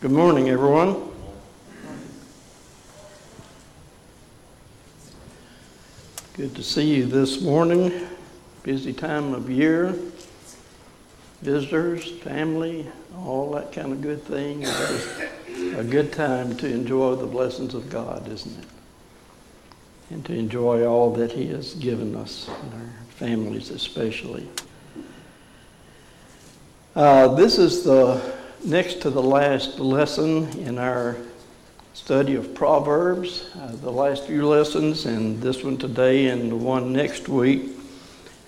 Good morning, everyone. Good to see you this morning. Busy time of year. Visitors, family, all that kind of good thing. It's a good time to enjoy the blessings of God, isn't it? And to enjoy all that He has given us, and our families especially. Uh, this is the next to the last lesson in our study of Proverbs. Uh, the last few lessons, and this one today and the one next week,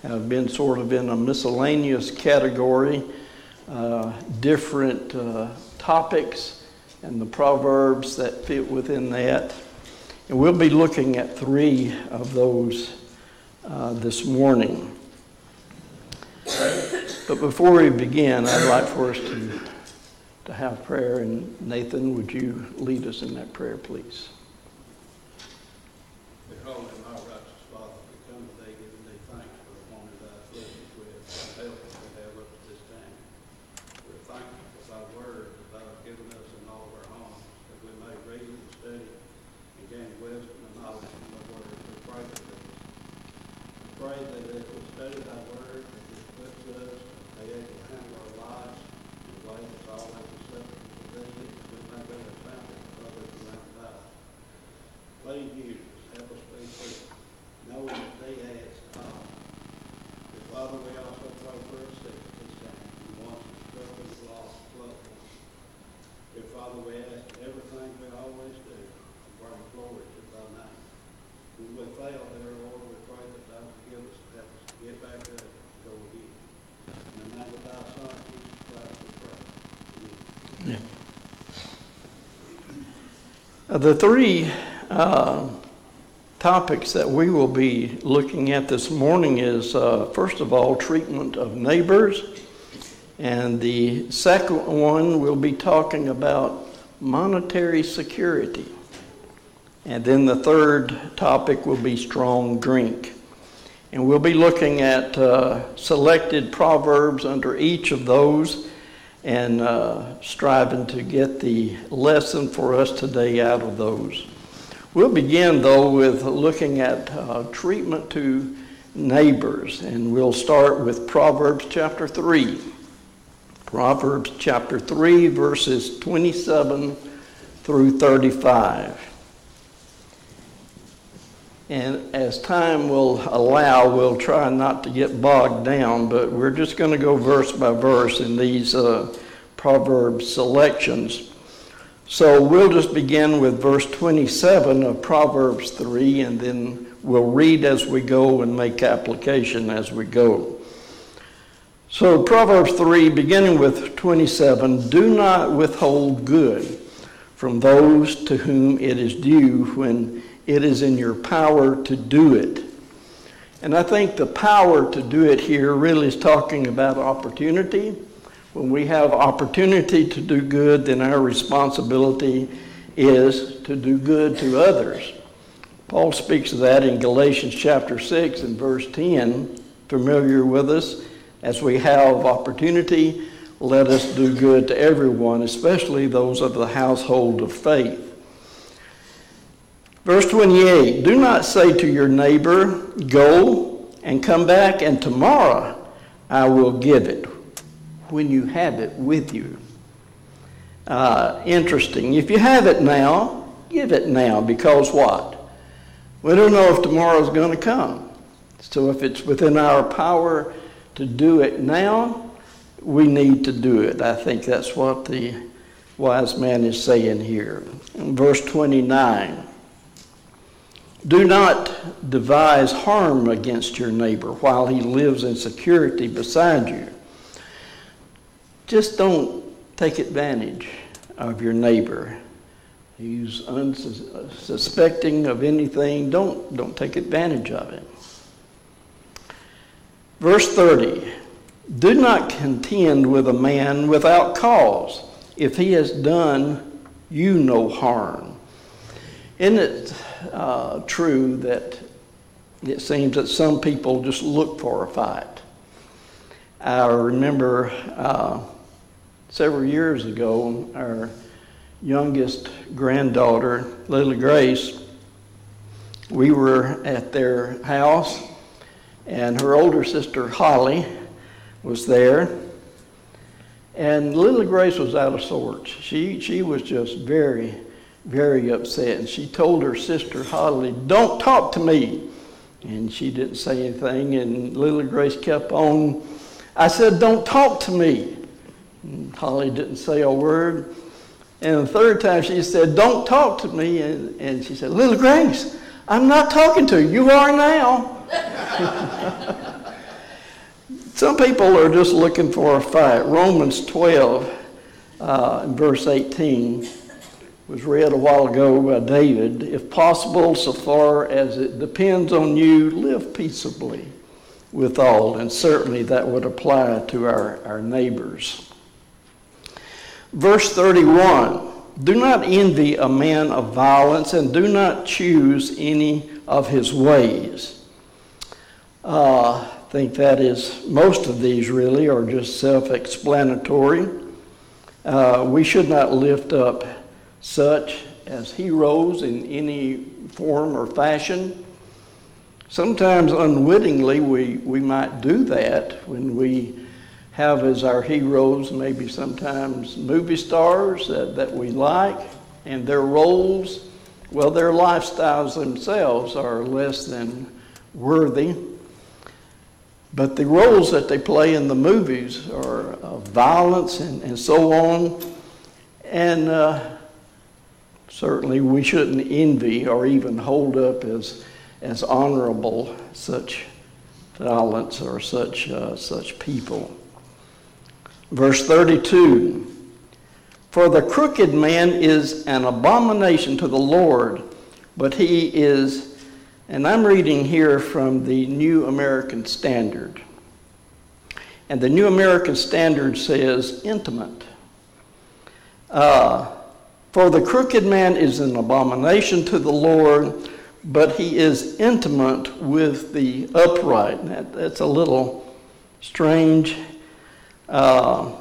have been sort of in a miscellaneous category, uh, different uh, topics and the Proverbs that fit within that. And we'll be looking at three of those uh, this morning. But before we begin, I'd like for us to, to have prayer. And Nathan, would you lead us in that prayer, please? The three uh, topics that we will be looking at this morning is, uh, first of all, treatment of neighbors. And the second one, we'll be talking about monetary security. And then the third topic will be strong drink. And we'll be looking at uh, selected proverbs under each of those and uh, striving to get the lesson for us today out of those. We'll begin, though, with looking at uh, treatment to neighbors, and we'll start with Proverbs chapter 3. Proverbs chapter 3, verses 27 through 35. And as time will allow, we'll try not to get bogged down, but we're just going to go verse by verse in these uh, Proverbs selections. So we'll just begin with verse 27 of Proverbs 3, and then we'll read as we go and make application as we go. So, Proverbs 3, beginning with 27 Do not withhold good from those to whom it is due when it is in your power to do it. And I think the power to do it here really is talking about opportunity. When we have opportunity to do good, then our responsibility is to do good to others. Paul speaks of that in Galatians chapter 6 and verse 10. Familiar with us? As we have opportunity, let us do good to everyone, especially those of the household of faith. Verse 28 Do not say to your neighbor, Go and come back, and tomorrow I will give it, when you have it with you. Uh, interesting. If you have it now, give it now, because what? We don't know if tomorrow is going to come. So if it's within our power to do it now, we need to do it. I think that's what the wise man is saying here. In verse 29 do not devise harm against your neighbor while he lives in security beside you. Just don't take advantage of your neighbor. He's unsuspecting of anything. Don't, don't take advantage of it. Verse 30 Do not contend with a man without cause if he has done you no harm. Isn't it uh, true that it seems that some people just look for a fight. I remember uh, several years ago, our youngest granddaughter, Lily Grace, we were at their house, and her older sister, Holly, was there. And Lily Grace was out of sorts. She, she was just very, very upset. And she told her sister, Holly, Don't talk to me. And she didn't say anything, and Lily Grace kept on. I said, Don't talk to me. And Holly didn't say a word. And the third time she said, Don't talk to me. And, and she said, Lily Grace, I'm not talking to you. You are now. Some people are just looking for a fight. Romans 12, uh, verse 18 was read a while ago by David. If possible, so far as it depends on you, live peaceably with all. And certainly that would apply to our, our neighbors. Verse 31 Do not envy a man of violence, and do not choose any of his ways. Uh, I think that is, most of these really are just self explanatory. Uh, we should not lift up such as heroes in any form or fashion. Sometimes unwittingly we, we might do that when we have as our heroes maybe sometimes movie stars that, that we like and their roles, well, their lifestyles themselves are less than worthy. But the roles that they play in the movies are of violence and, and so on. And uh, Certainly, we shouldn't envy or even hold up as, as honorable such talents or such, uh, such people. Verse 32 For the crooked man is an abomination to the Lord, but he is, and I'm reading here from the New American Standard. And the New American Standard says intimate. Uh, for the crooked man is an abomination to the Lord, but he is intimate with the upright. That, that's a little strange. Uh,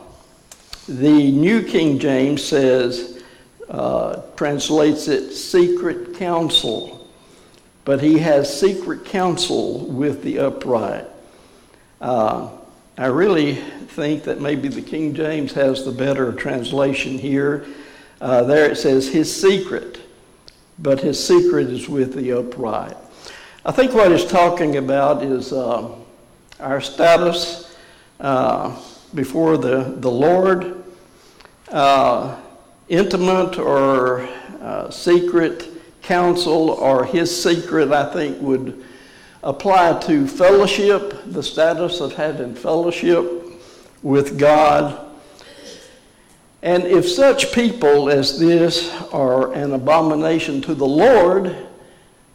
the New King James says, uh, translates it secret counsel, but he has secret counsel with the upright. Uh, I really think that maybe the King James has the better translation here. Uh, there it says, his secret, but his secret is with the upright. I think what he's talking about is uh, our status uh, before the, the Lord, uh, intimate or uh, secret counsel, or his secret, I think, would apply to fellowship, the status of having fellowship with God and if such people as this are an abomination to the Lord,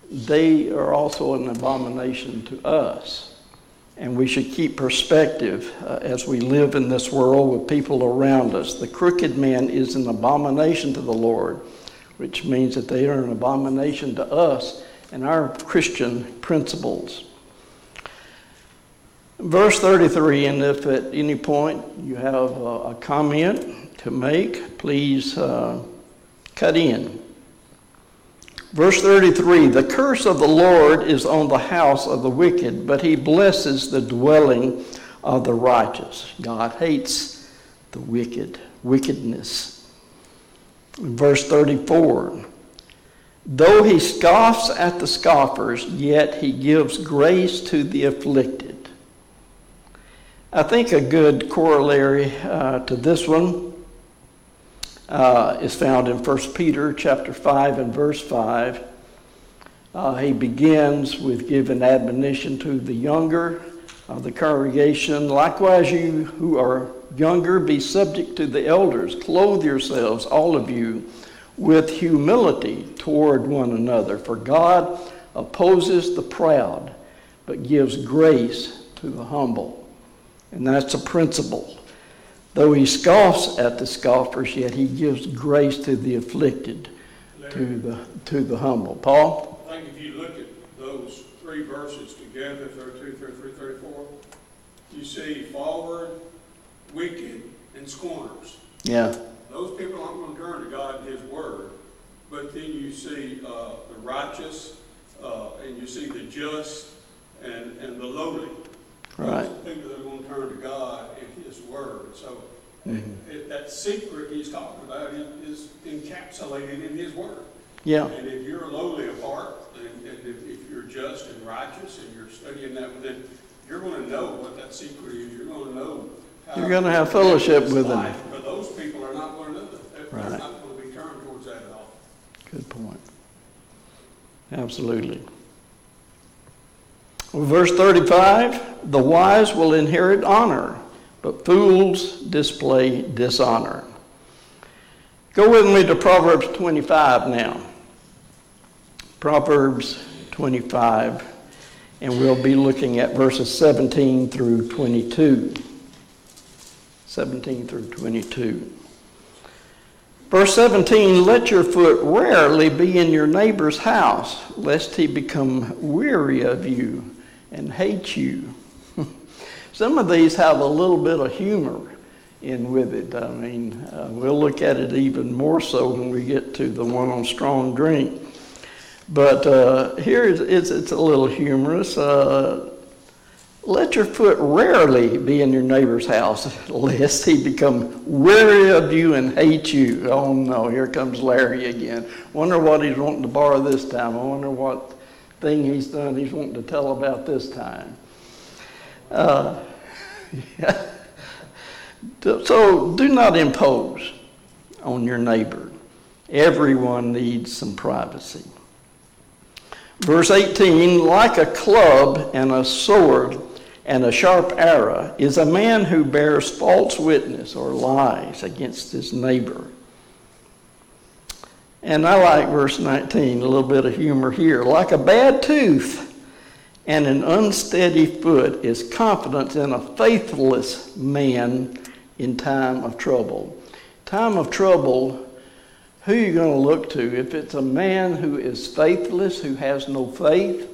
they are also an abomination to us. And we should keep perspective uh, as we live in this world with people around us. The crooked man is an abomination to the Lord, which means that they are an abomination to us and our Christian principles. Verse 33, and if at any point you have a, a comment, to make, please uh, cut in. Verse 33 The curse of the Lord is on the house of the wicked, but he blesses the dwelling of the righteous. God hates the wicked, wickedness. Verse 34 Though he scoffs at the scoffers, yet he gives grace to the afflicted. I think a good corollary uh, to this one uh, is found in 1 Peter chapter 5 and verse 5. Uh, he begins with giving admonition to the younger of the congregation. Likewise, you who are younger, be subject to the elders. Clothe yourselves, all of you, with humility toward one another. For God opposes the proud, but gives grace to the humble. And that's a principle. Though he scoffs at the scoffers, yet he gives grace to the afflicted, to the, to the humble. Paul? I think if you look at those three verses together, 32, 33, 34, you see froward, wicked, and scorners. Yeah. Those people aren't going to turn to God and His Word, but then you see uh, the righteous, uh, and you see the just, and, and the lowly. Right. Those People that are going to turn to God and His Word. So Mhm. it, that secret He's talking about is, encapsulated in His Word. Yeah, And if you're lowly of heart, and, and if, if you're just and righteous, and you're studying that, then you're going to know what that secret is. You're going to know. how You're gonna have fellowship with Him. life. But those people are not going to know that. They're Right. not going to be turned towards that at all. good point. Absolutely. Verse 35 the wise will inherit honor, but fools display dishonor. Go with me to Proverbs 25 now. Proverbs 25, and we'll be looking at verses 17 through 22. 17 through 22. Verse 17, let your foot rarely be in your neighbor's house, lest he become weary of you and hate you. Some of these have a little bit of humor in with it. I mean, uh, we'll look at it even more so when we get to the one on strong drink. But uh, here it's, it's, it's a little humorous. Uh, let your foot rarely be in your neighbor's house, lest he become weary of you and hate you. Oh no, here comes Larry again. Wonder what he's wanting to borrow this time. I wonder what thing he's done he's wanting to tell about this time. Uh, So do not impose on your neighbor. Everyone needs some privacy. Verse 18 Like a club and a sword and a sharp arrow is a man who bears false witness or lies against his neighbor. And I like verse 19, a little bit of humor here. Like a bad tooth and an unsteady foot is confidence in a faithless man in time of trouble. Time of trouble, who are you going to look to? If it's a man who is faithless, who has no faith,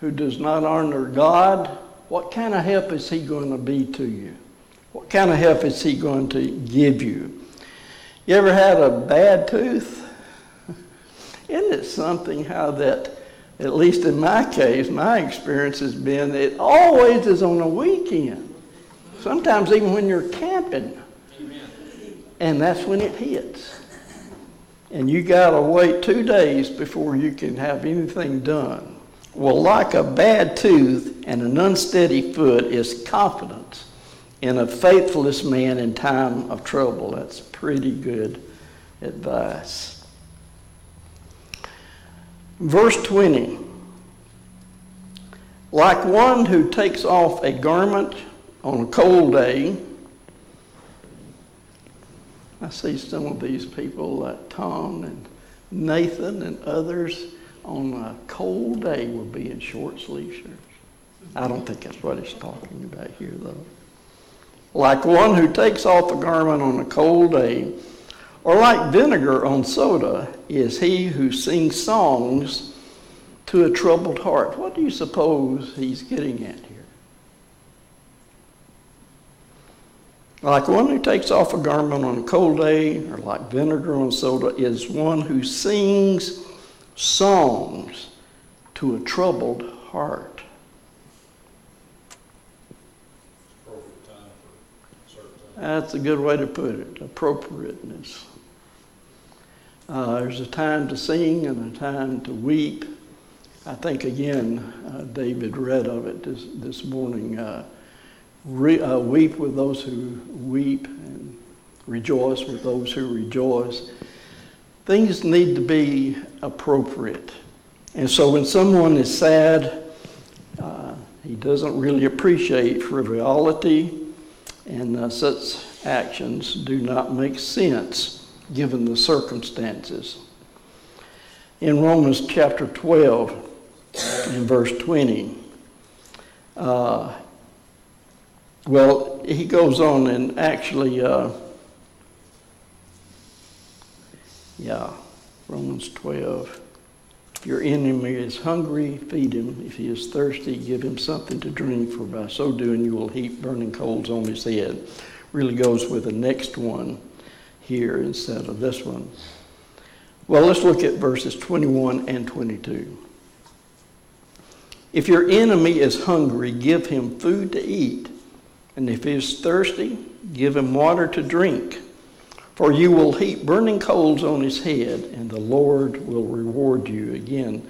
who does not honor God, what kind of help is he going to be to you? What kind of help is he going to give you? You ever had a bad tooth? Isn't it something how that, at least in my case, my experience has been it always is on a weekend. Sometimes even when you're camping. And that's when it hits. And you got to wait two days before you can have anything done. Well, like a bad tooth and an unsteady foot is confidence in a faithless man in time of trouble. That's pretty good advice. Verse 20 Like one who takes off a garment on a cold day, I see some of these people like Tom and Nathan and others on a cold day will be in short sleeve shirts. I don't think that's what he's talking about here, though. Like one who takes off a garment on a cold day, or like vinegar on soda, is he who sings songs to a troubled heart. What do you suppose he's getting at here? Like one who takes off a garment on a cold day, or like vinegar on soda, is one who sings songs to a troubled heart. appropriate time for certain things. That's a good way to put it, appropriateness. Uh, there's a time to sing and a time to weep. I think, again, uh, David read of it this, this morning. Uh, re, uh, weep with those who weep and rejoice with those who rejoice. Things need to be appropriate. And so when someone is sad, uh, he doesn't really appreciate frivolity, and uh, such actions do not make sense given the circumstances. In Romans chapter 12 and verse 20, uh, well, he goes on and actually, uh, yeah, Romans 12. If your enemy is hungry, feed him. If he is thirsty, give him something to drink, for by so doing you will heap burning coals on his head. Really goes with the next one here instead of this one. Well, let's look at verses 21 and 22. If your enemy is hungry, give him food to eat. And if he is thirsty, give him water to drink. For you will heap burning coals on his head, and the Lord will reward you. Again,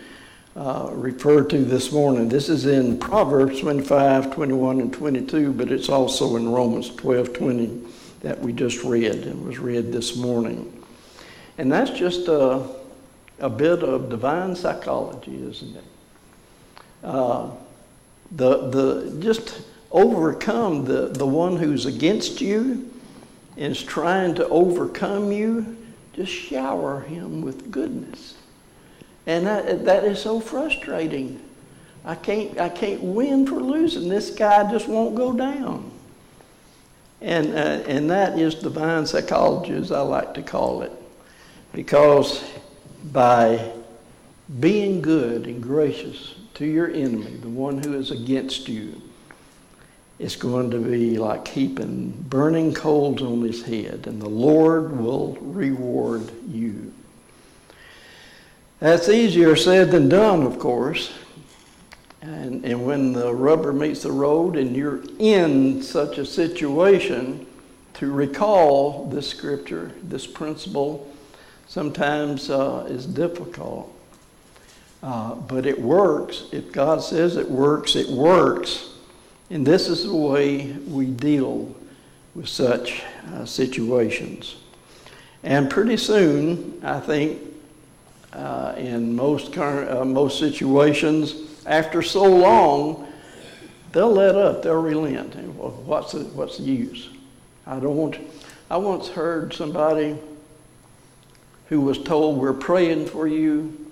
uh, referred to this morning. This is in Proverbs 25, 21, and 22, but it's also in Romans 12, 20 that we just read and was read this morning. And that's just a, a bit of divine psychology, isn't it? Uh, the, the, just overcome the, the one who's against you is trying to overcome you, just shower him with goodness. And that, that is so frustrating. I can't, I can't win for losing. This guy just won't go down. And, uh, and that is divine psychology, as I like to call it. Because by being good and gracious to your enemy, the one who is against you, it's going to be like heaping burning coals on his head, and the Lord will reward you. That's easier said than done, of course. And, and when the rubber meets the road and you're in such a situation, to recall this scripture, this principle, sometimes uh, is difficult. Uh, but it works. If God says it works, it works. And this is the way we deal with such uh, situations. And pretty soon, I think, uh, in most, current, uh, most situations, after so long, they'll let up, they'll relent. And what's the, what's the use? I don't want. I once heard somebody who was told, "We're praying for you,"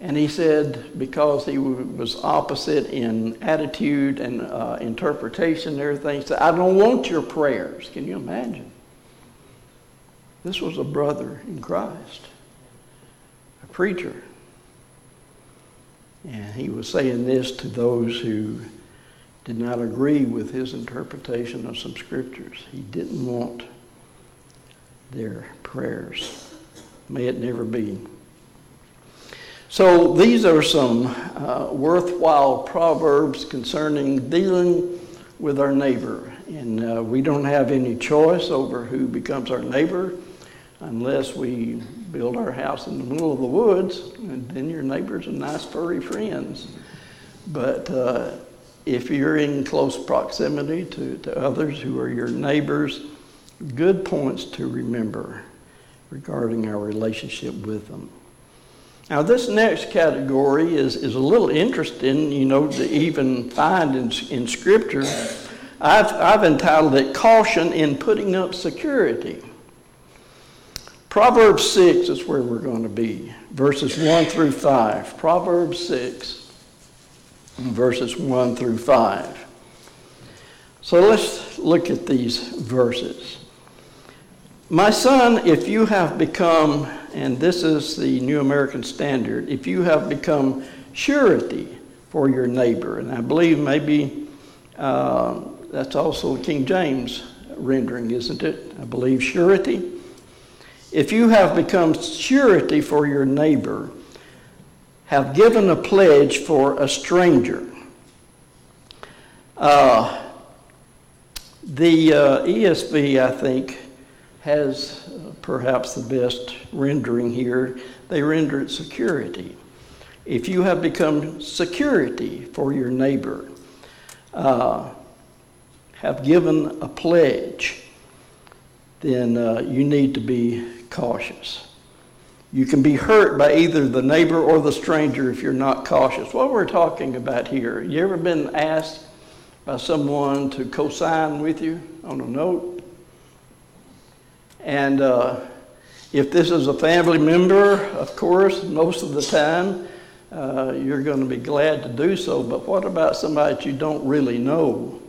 and he said because he was opposite in attitude and uh, interpretation and everything, he said, "I don't want your prayers." Can you imagine? This was a brother in Christ a preacher. And he was saying this to those who did not agree with his interpretation of some scriptures. He didn't want their prayers. May it never be. So these are some uh, worthwhile proverbs concerning dealing with our neighbor. And uh, we don't have any choice over who becomes our neighbor unless we build our house in the middle of the woods, and then your neighbors are nice, furry friends. But uh, if you're in close proximity to, to others who are your neighbors, good points to remember regarding our relationship with them. Now, this next category is, is a little interesting, you know, to even find in, in Scripture. I've, I've entitled it Caution in Putting Up Security. Proverbs 6 is where we're going to be, verses 1 through 5. Proverbs 6, verses 1 through 5. So let's look at these verses. My son, if you have become, and this is the New American Standard, if you have become surety for your neighbor, and I believe maybe uh, that's also King James rendering, isn't it? I believe surety. If you have become surety for your neighbor, have given a pledge for a stranger. Uh, the uh, ESV, I think, has uh, perhaps the best rendering here. They render it security. If you have become security for your neighbor, uh, have given a pledge, then uh, you need to be cautious. You can be hurt by either the neighbor or the stranger if you're not cautious. What we're talking about here, you ever been asked by someone to co-sign with you on a note? And uh, if this is a family member, of course, most of the time, uh, you're going to be glad to do so. But what about somebody that you don't really know?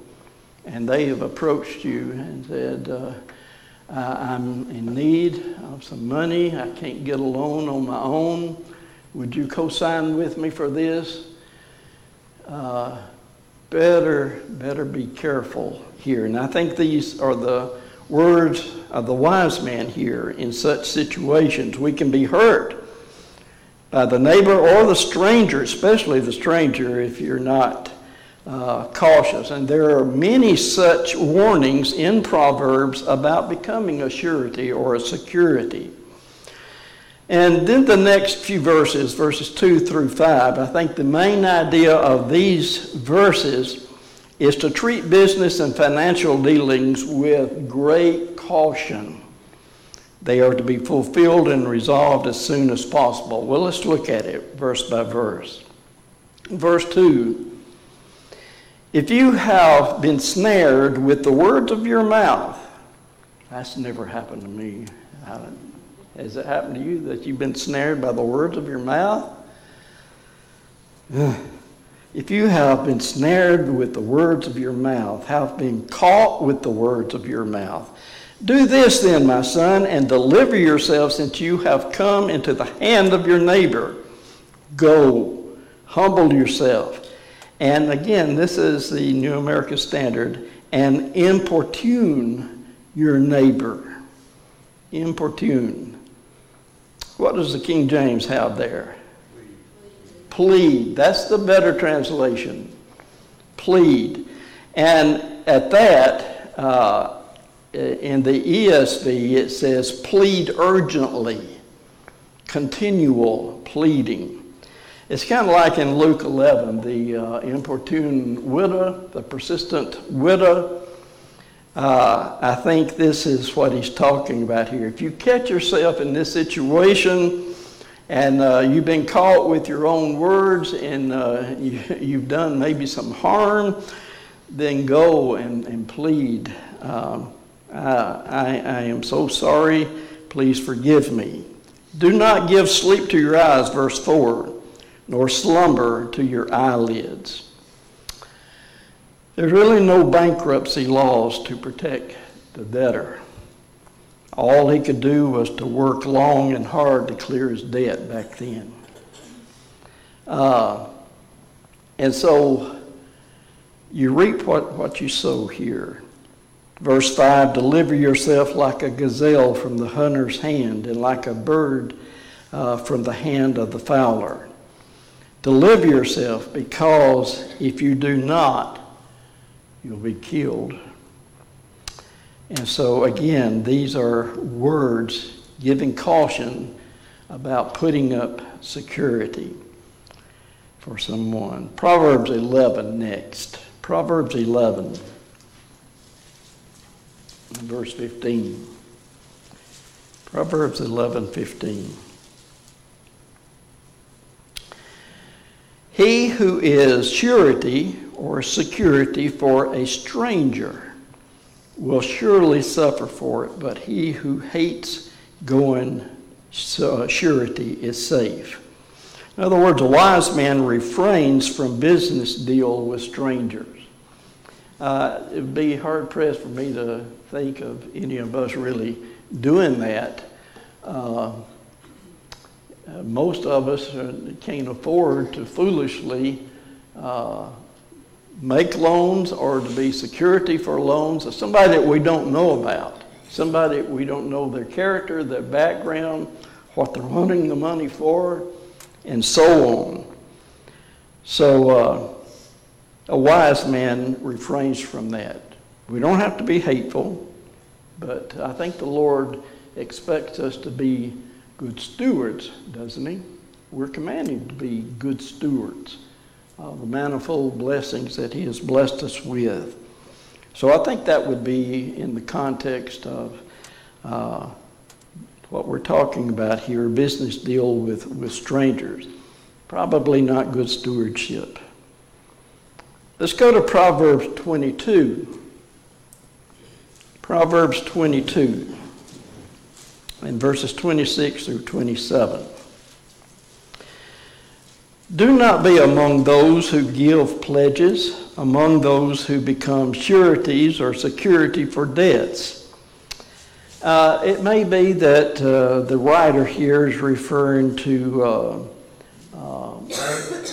And they have approached you and said, uh, uh, I'm in need of some money. I can't get a loan on my own. Would you co sign with me for this? Uh, better, better be careful here. And I think these are the words of the wise man here in such situations. We can be hurt by the neighbor or the stranger, especially the stranger, if you're not uh, cautious. And there are many such warnings in Proverbs about becoming a surety or a security. And then the next few verses, verses 2 through 5, I think the main idea of these verses is to treat business and financial dealings with great caution. They are to be fulfilled and resolved as soon as possible. Well, let's look at it verse by verse. Verse 2 if you have been snared with the words of your mouth, that's never happened to me. Has it happened to you that you've been snared by the words of your mouth? If you have been snared with the words of your mouth, have been caught with the words of your mouth, do this then, my son, and deliver yourself since you have come into the hand of your neighbor. Go, humble yourself and again, this is the New American Standard, and importune your neighbor. Importune. What does the King James have there? Plead. That's the better translation. Plead. And at that, uh, in the ESV, it says plead urgently, continual pleading. It's kind of like in Luke 11, the uh, importune widow, the persistent widow. Uh, I think this is what he's talking about here. If you catch yourself in this situation and uh, you've been caught with your own words and uh, you, have done maybe some harm, then go and, and plead. Um, I, I am so sorry. Please forgive me. Do not give sleep to your eyes, verse 4 nor slumber to your eyelids. There's really no bankruptcy laws to protect the debtor. All he could do was to work long and hard to clear his debt back then. Uh, and so you reap what, what you sow here. Verse 5 Deliver yourself like a gazelle from the hunter's hand, and like a bird uh, from the hand of the fowler. Deliver yourself because if you do not, you'll be killed. And so, again, these are words giving caution about putting up security for someone. Proverbs 11 next. Proverbs 11, verse 15. Proverbs 11, 15. He who is surety or security for a stranger will surely suffer for it, but he who hates going uh, surety is safe. In other words, a wise man refrains from business deal with strangers. Uh, it would be hard pressed for me to think of any of us really doing that. Uh, uh, most of us can't afford to foolishly uh, make loans or to be security for loans of somebody that we don't know about, somebody we don't know their character, their background, what they're wanting the money for, and so on. So uh, a wise man refrains from that. We don't have to be hateful, but I think the Lord expects us to be good stewards, doesn't he? We're commanded to be good stewards of the manifold blessings that he has blessed us with. So I think that would be in the context of uh, what we're talking about here business deal with, with strangers. Probably not good stewardship. Let's go to Proverbs 22. Proverbs 22 in verses 26 through 27. Do not be among those who give pledges, among those who become sureties or security for debts. Uh, it may be that uh, the writer here is referring to uh, uh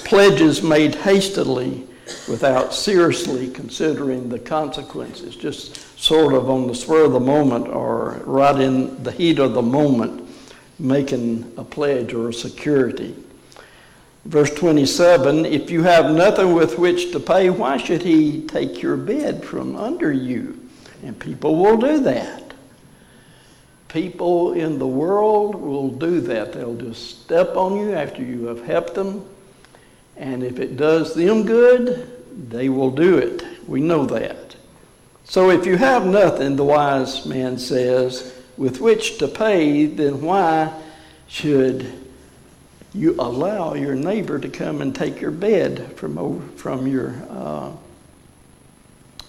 pledges made hastily without seriously considering the consequences, just sort of on the spur of the moment or right in the heat of the moment making a pledge or a security. Verse 27 If you have nothing with which to pay, why should he take your bed from under you? And people will do that. People in the world will do that. They'll just step on you after you have helped them. And if it does them good, they will do it. We know that. So if you have nothing, the wise man says, with which to pay, then why should you allow your neighbor to come and take your bed from, over, from, your, uh,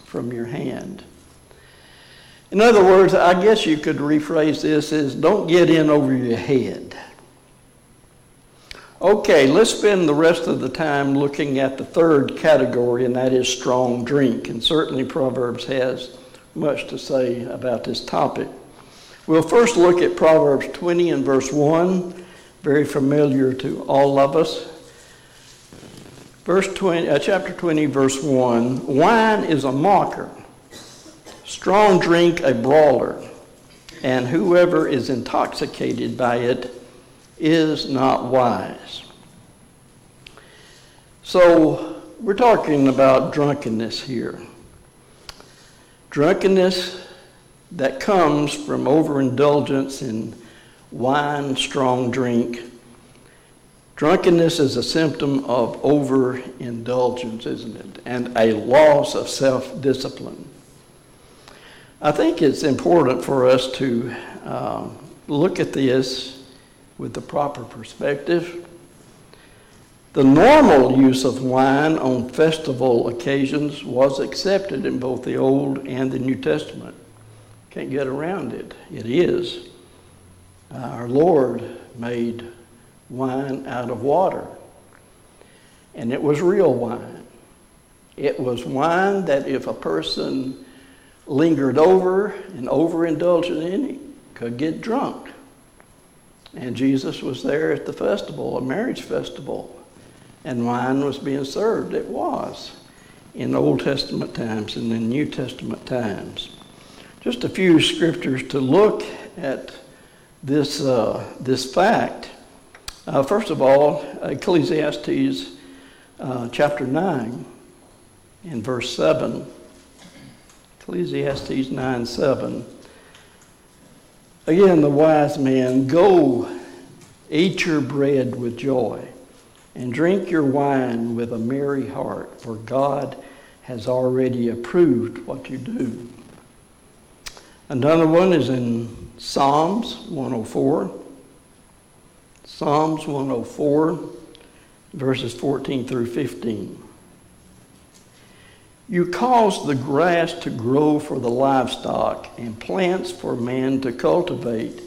from your hand? In other words, I guess you could rephrase this as don't get in over your head. Okay, let's spend the rest of the time looking at the third category, and that is strong drink. And certainly Proverbs has much to say about this topic. We'll first look at Proverbs 20 and verse 1, very familiar to all of us. Verse 20, uh, chapter 20, verse 1 Wine is a mocker, strong drink a brawler, and whoever is intoxicated by it is not wise. So, we're talking about drunkenness here. Drunkenness that comes from overindulgence in wine, strong drink. Drunkenness is a symptom of overindulgence, isn't it? And a loss of self discipline. I think it's important for us to um, look at this with the proper perspective. The normal use of wine on festival occasions was accepted in both the Old and the New Testament. Can't get around it. It is. Our Lord made wine out of water, and it was real wine. It was wine that if a person lingered over and overindulged in it, could get drunk. And Jesus was there at the festival, a marriage festival, and wine was being served. It was in Old Testament times and in New Testament times. Just a few scriptures to look at this, uh, this fact. Uh, first of all, Ecclesiastes uh, chapter 9 in verse 7. Ecclesiastes 9 7. Again, the wise man, go eat your bread with joy and drink your wine with a merry heart, for God has already approved what you do. Another one is in Psalms 104. Psalms 104, verses 14 through 15. You cause the grass to grow for the livestock and plants for man to cultivate,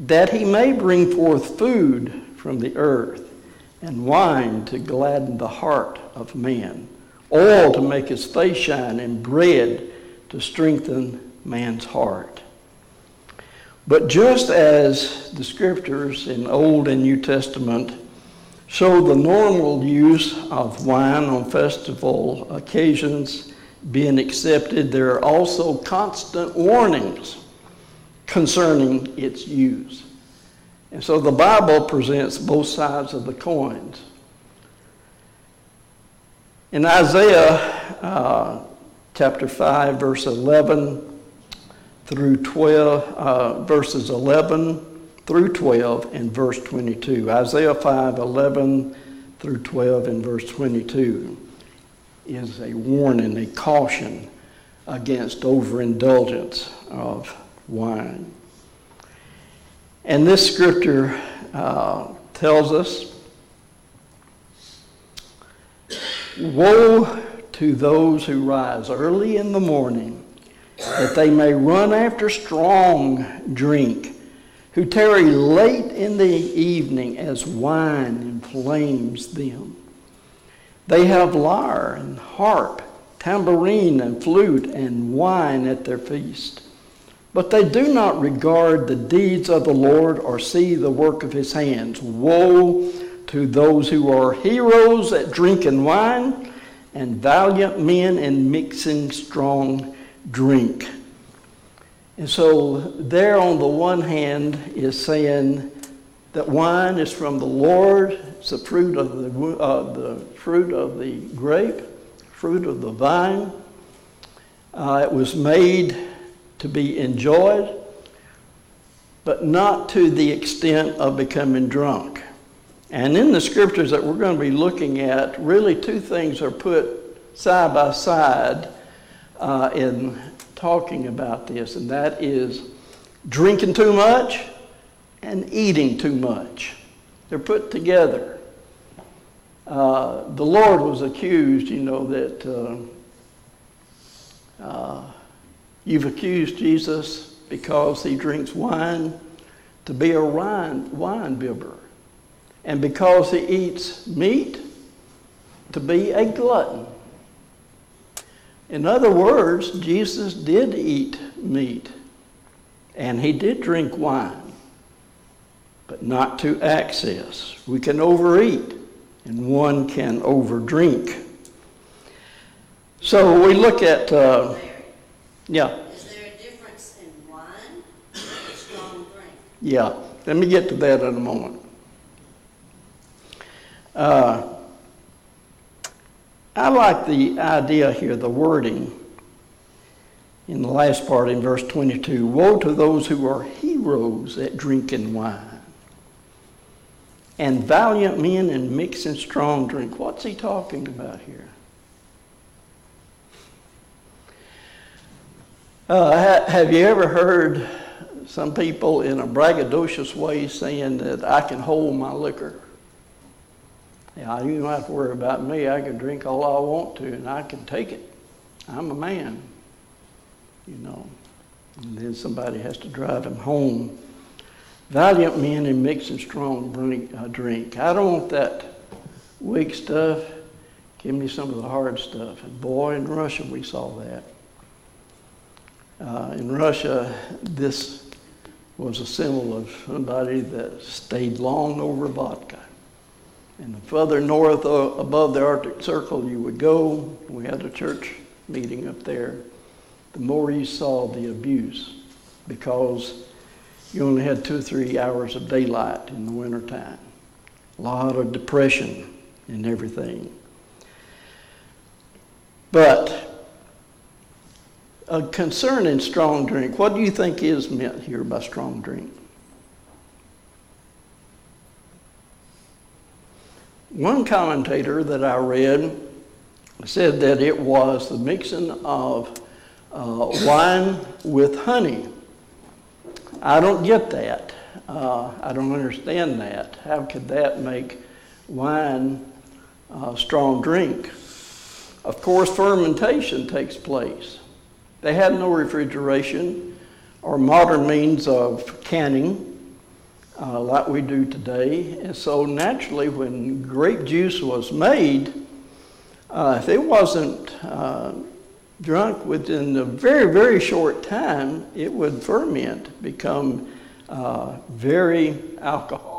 that he may bring forth food from the earth, and wine to gladden the heart of man, oil to make his face shine, and bread to strengthen man's heart. But just as the scriptures in Old and New Testament so the normal use of wine on festival occasions being accepted, there are also constant warnings concerning its use. And so the Bible presents both sides of the coins. In Isaiah uh, chapter 5, verse 11 through 12, uh, verses 11 through 12 and verse 22. Isaiah 5 11 through 12 and verse 22 is a warning, a caution against overindulgence of wine. And this scripture uh, tells us Woe to those who rise early in the morning, that they may run after strong drink who tarry late in the evening as wine inflames them. They have lyre and harp, tambourine and flute, and wine at their feast. But they do not regard the deeds of the Lord or see the work of his hands. Woe to those who are heroes at drinking wine and valiant men in mixing strong drink And so, there on the one hand is saying that wine is from the Lord, it's the fruit of the, uh, the fruit of the grape, fruit of the vine. Uh, it was made to be enjoyed, but not to the extent of becoming drunk. And in the scriptures that we're going to be looking at, really two things are put side by side uh, in talking about this, and that is drinking too much and eating too much. They're put together. Uh, the Lord was accused, you know, that uh, uh, you've accused Jesus because he drinks wine to be a wine, wine bibber, and because he eats meat to be a glutton. In other words, Jesus did eat meat and he did drink wine, but not to excess. We can overeat and one can overdrink. So we look at, uh, yeah, is there a difference in wine and strong drink? yeah, let me get to that in a moment. Uh, I like the idea here, the wording in the last part in verse 22 Woe to those who are heroes at drinking wine, and valiant men in mixing strong drink. What's he talking about here? Uh, ha- have you ever heard some people in a braggadocious way saying that I can hold my liquor? Yeah, you don't have to worry about me. I can drink all I want to, and I can take it. I'm a man, you know. And then somebody has to drive him home. Valiant men in mixing strong drink, uh, drink. I don't want that weak stuff. Give me some of the hard stuff. And boy, in Russia we saw that. Uh, in Russia, this was a symbol of somebody that stayed long over vodka. And the further north uh, above the Arctic Circle you would go, we had a church meeting up there, the more you saw the abuse because you only had two or three hours of daylight in the wintertime. A lot of depression and everything. But a concern in strong drink, what do you think is meant here by strong drink? One commentator that I read said that it was the mixing of uh, wine with honey. I don't get that. Uh, I don't understand that. How could that make wine a strong drink? Of course, fermentation takes place. They had no refrigeration or modern means of canning uh, like we do today. And so naturally, when grape juice was made, uh, if it wasn't uh, drunk within a very, very short time, it would ferment, become uh, very alcoholic.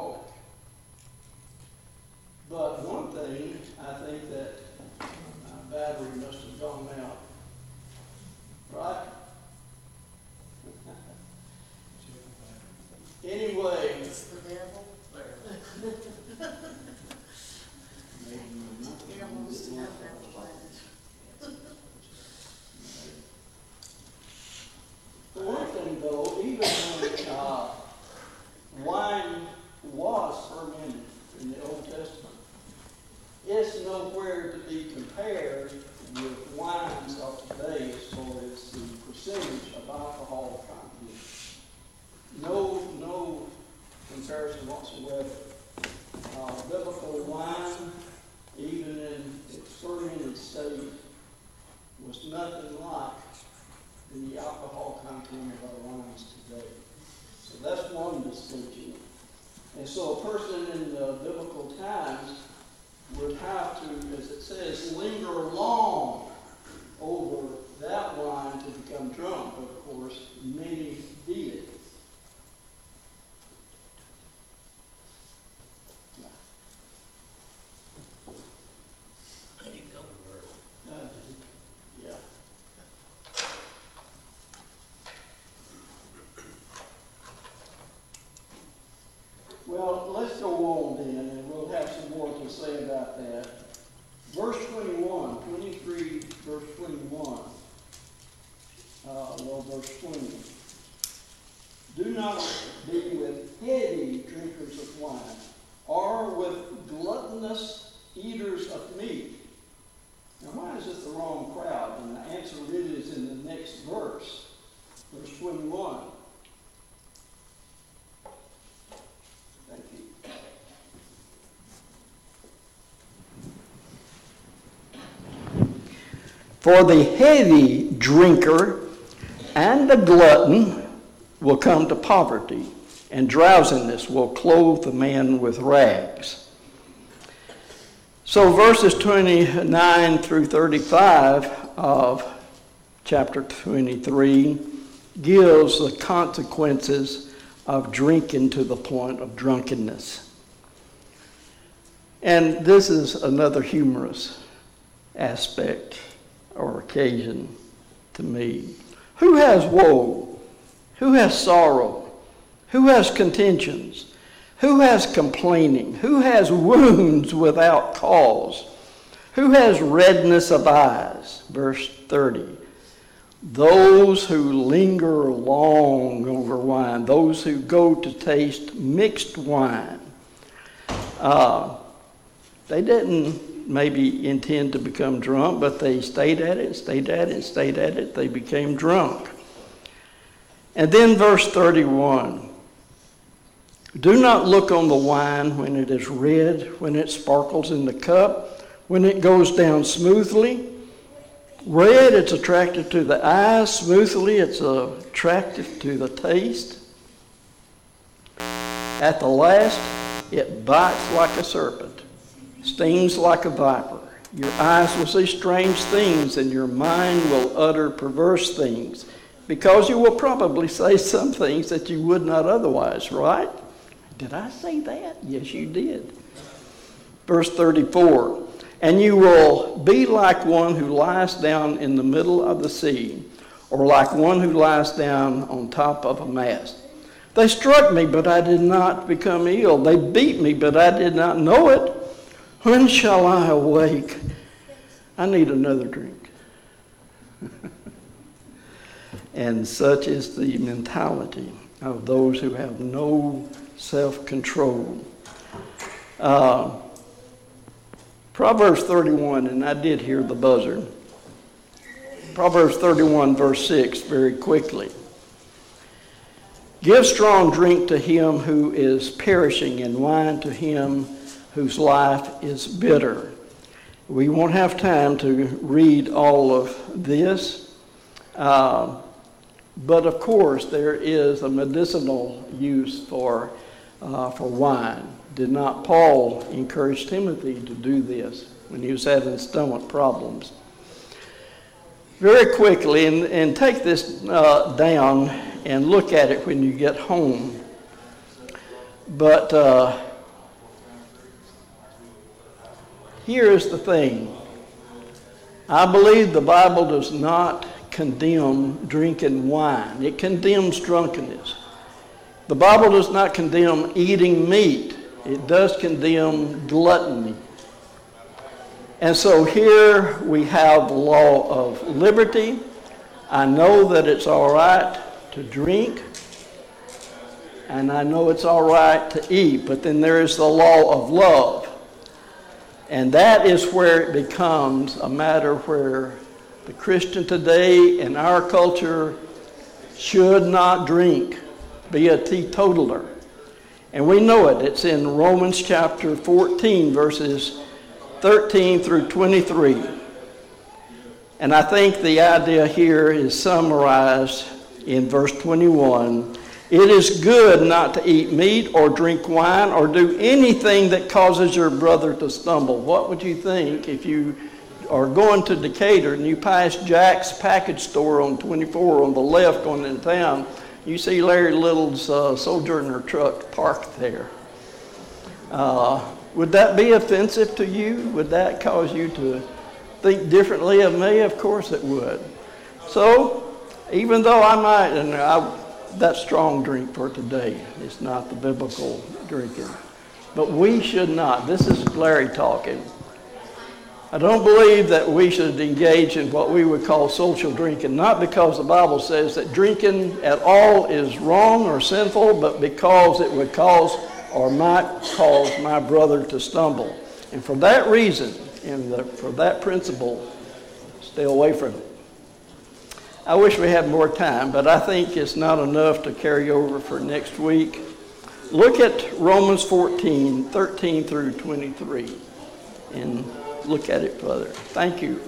For the heavy drinker and the glutton will come to poverty, and drowsiness will clothe the man with rags. So, verses 29 through 35 of chapter 23 gives the consequences of drinking to the point of drunkenness. And this is another humorous aspect or occasion to me. Who has woe? Who has sorrow? Who has contentions? Who has complaining? Who has wounds without cause? Who has redness of eyes? Verse 30. Those who linger long over wine, those who go to taste mixed wine. Uh, they didn't maybe intend to become drunk, but they stayed at it, stayed at it, stayed at it. They became drunk. And then verse 31 Do not look on the wine when it is red, when it sparkles in the cup, when it goes down smoothly. Red, it's attractive to the eyes. Smoothly, it's attractive to the taste. At the last, it bites like a serpent, stings like a viper. Your eyes will see strange things, and your mind will utter perverse things, because you will probably say some things that you would not otherwise, right? Did I say that? Yes, you did. Verse 34 And you will be like one who lies down in the middle of the sea, or like one who lies down on top of a mast. They struck me, but I did not become ill. They beat me, but I did not know it. When shall I awake? I need another drink. and such is the mentality of those who have no self control. Uh, Proverbs 31, and I did hear the buzzer. Proverbs 31, verse 6, very quickly. Give strong drink to him who is perishing, and wine to him whose life is bitter. We won't have time to read all of this, uh, but of course, there is a medicinal use for, uh, for wine. Did not Paul encourage Timothy to do this when he was having stomach problems? Very quickly, and, and take this uh, down and look at it when you get home. But uh, here is the thing I believe the Bible does not condemn drinking wine, it condemns drunkenness. The Bible does not condemn eating meat, it does condemn gluttony. And so here we have the law of liberty. I know that it's all right to drink, and I know it's all right to eat, but then there is the law of love. And that is where it becomes a matter where the Christian today in our culture should not drink, be a teetotaler. And we know it. It's in Romans chapter 14, verses 13 through 23. And I think the idea here is summarized in verse 21. It is good not to eat meat or drink wine or do anything that causes your brother to stumble. What would you think if you are going to Decatur and you pass Jack's package store on 24 on the left going into town? You see Larry Little's uh, Sojourner truck parked there. Uh, would that be offensive to you? Would that cause you to think differently of me? Of course it would. So, even though I might, and I that strong drink for today. It's not the biblical drinking. But we should not. This is Larry talking. I don't believe that we should engage in what we would call social drinking, not because the Bible says that drinking at all is wrong or sinful, but because it would cause or might cause my brother to stumble. And for that reason, and the, for that principle, stay away from it. I wish we had more time, but I think it's not enough to carry over for next week. Look at Romans 14, 13 through 23, and look at it further. Thank you.